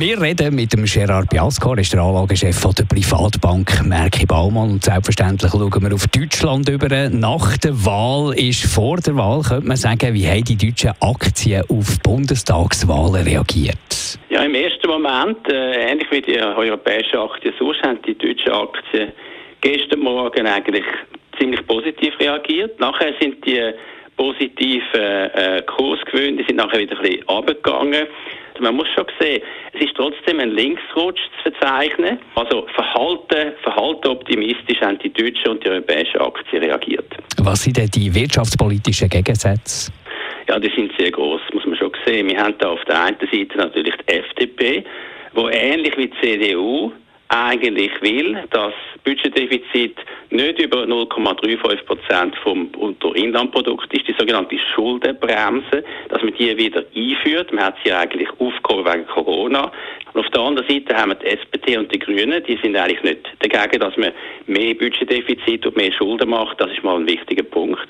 wir reden mit dem Gerard Biasco, er ist der Anlagechef der Privatbank Merki Baumann. Und selbstverständlich schauen wir auf Deutschland über. Nach der Wahl ist vor der Wahl, könnte man sagen, wie haben die deutschen Aktien auf Bundestagswahlen reagiert? Ja, im ersten Moment, äh, ähnlich wie die europäischen Aktien sonst, haben die deutschen Aktien gestern Morgen eigentlich ziemlich positiv reagiert. Nachher sind die positiven äh, Kursgewinne, sind nachher wieder ein bisschen runtergegangen. Man muss schon sehen, es ist trotzdem ein Linksrutsch zu verzeichnen. Also Verhalten, Verhalten optimistisch haben die deutschen und die europäischen Aktien reagiert. Was sind denn die wirtschaftspolitischen Gegensätze? Ja, die sind sehr groß, muss man schon sehen. Wir haben da auf der einen Seite natürlich die FDP, wo ähnlich wie die CDU eigentlich will, dass Budgetdefizit nicht über 0,35 Prozent vom Bruttoinlandprodukt ist, die sogenannte Schuldenbremse, dass man die wieder einführt. Man hat sie eigentlich aufgehoben wegen Corona. Und auf der anderen Seite haben wir die SPD und die Grünen, die sind eigentlich nicht dagegen, dass man mehr Budgetdefizit und mehr Schulden macht. Das ist mal ein wichtiger Punkt.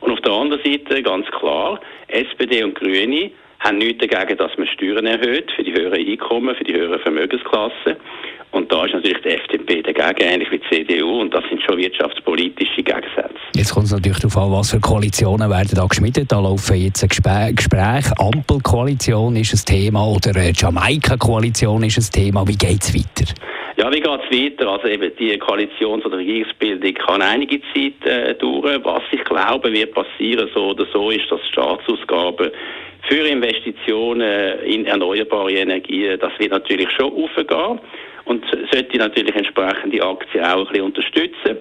Und auf der anderen Seite ganz klar, SPD und Grüne haben nichts dagegen, dass man Steuern erhöht für die höheren Einkommen, für die höheren Vermögensklassen. Und da ist natürlich die FDP dagegen, ähnlich wie die CDU, und das sind schon wirtschaftspolitische Gegensätze. Jetzt kommt es natürlich darauf an, was für Koalitionen werden da geschmiedet. Da laufen jetzt Gespräche. Ampelkoalition ist ein Thema oder Jamaika-Koalition ist ein Thema. Wie geht es weiter? Ja, wie geht es weiter? Also eben die Koalitions- oder Regierungsbildung kann einige Zeit äh, dauern. Was ich glaube, wird passieren, so oder so, ist, dass Staatsausgaben für Investitionen in erneuerbare Energien, das wird natürlich schon aufgehen und sollte natürlich entsprechend die Aktien auch ein bisschen unterstützen.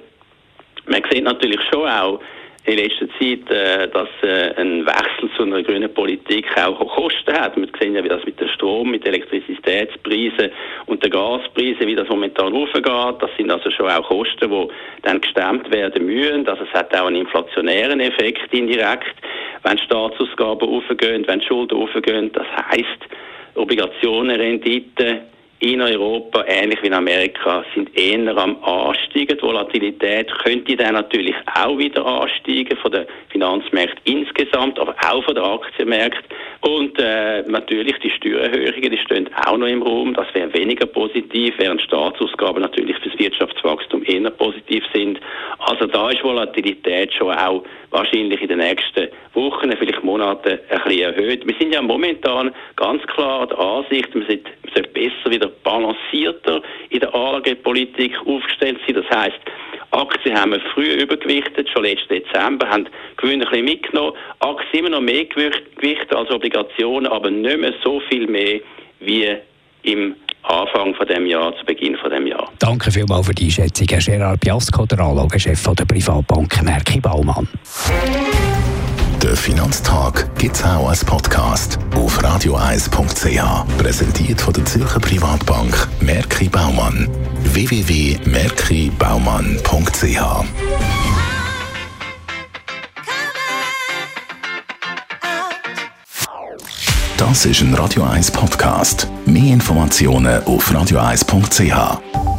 Man sieht natürlich schon auch in letzter Zeit, äh, dass äh, ein Wechsel zu einer grünen Politik auch Kosten hat. Wir sehen ja, wie das mit dem Strom, mit den Elektrizitätspreisen und den Gaspreisen, wie das momentan aufgeht. Das sind also schon auch Kosten, die dann gestemmt werden müssen. Also es hat auch einen inflationären Effekt indirekt, wenn Staatsausgaben aufgehen, wenn Schulden aufgehen. Das heißt, Obligationenrenditen in Europa, ähnlich wie in Amerika, sind eher am Ansteigen. Die Volatilität könnte dann natürlich auch wieder ansteigen von den Finanzmärkten insgesamt, aber auch von den Aktienmärkten. Und äh, natürlich die Steuererhöhungen, die stehen auch noch im Raum. Das wäre weniger positiv, während Staatsausgaben natürlich fürs Wirtschaftswachstum eher positiv sind. Also da ist Volatilität schon auch wahrscheinlich in den nächsten Wochen, vielleicht Monaten ein bisschen erhöht. Wir sind ja momentan ganz klar der Ansicht, man sollte, man sollte besser wieder balancierter in der Anlagepolitik aufgestellt sein. Das heißt, Aktien haben wir früher übergewichtet, schon letzten Dezember, haben Gewinne ein bisschen mitgenommen. Aktien immer noch mehr Gewicht als Obligationen, aber nicht mehr so viel mehr wie im Anfang von dem Jahr, zu Beginn von dem Jahr. Danke vielmals für die Einschätzung, Herr Gerard Biasco, der Anlagechef der Privatbank Merki Baumann. Der Finanztag gibt es auch als Podcast auf radioeis.ch. Präsentiert von der Zürcher Privatbank Merki Baumann. www.merkibaumann.ch Das ist ein Radio 1 Podcast. Mehr Informationen auf radioeis.ch.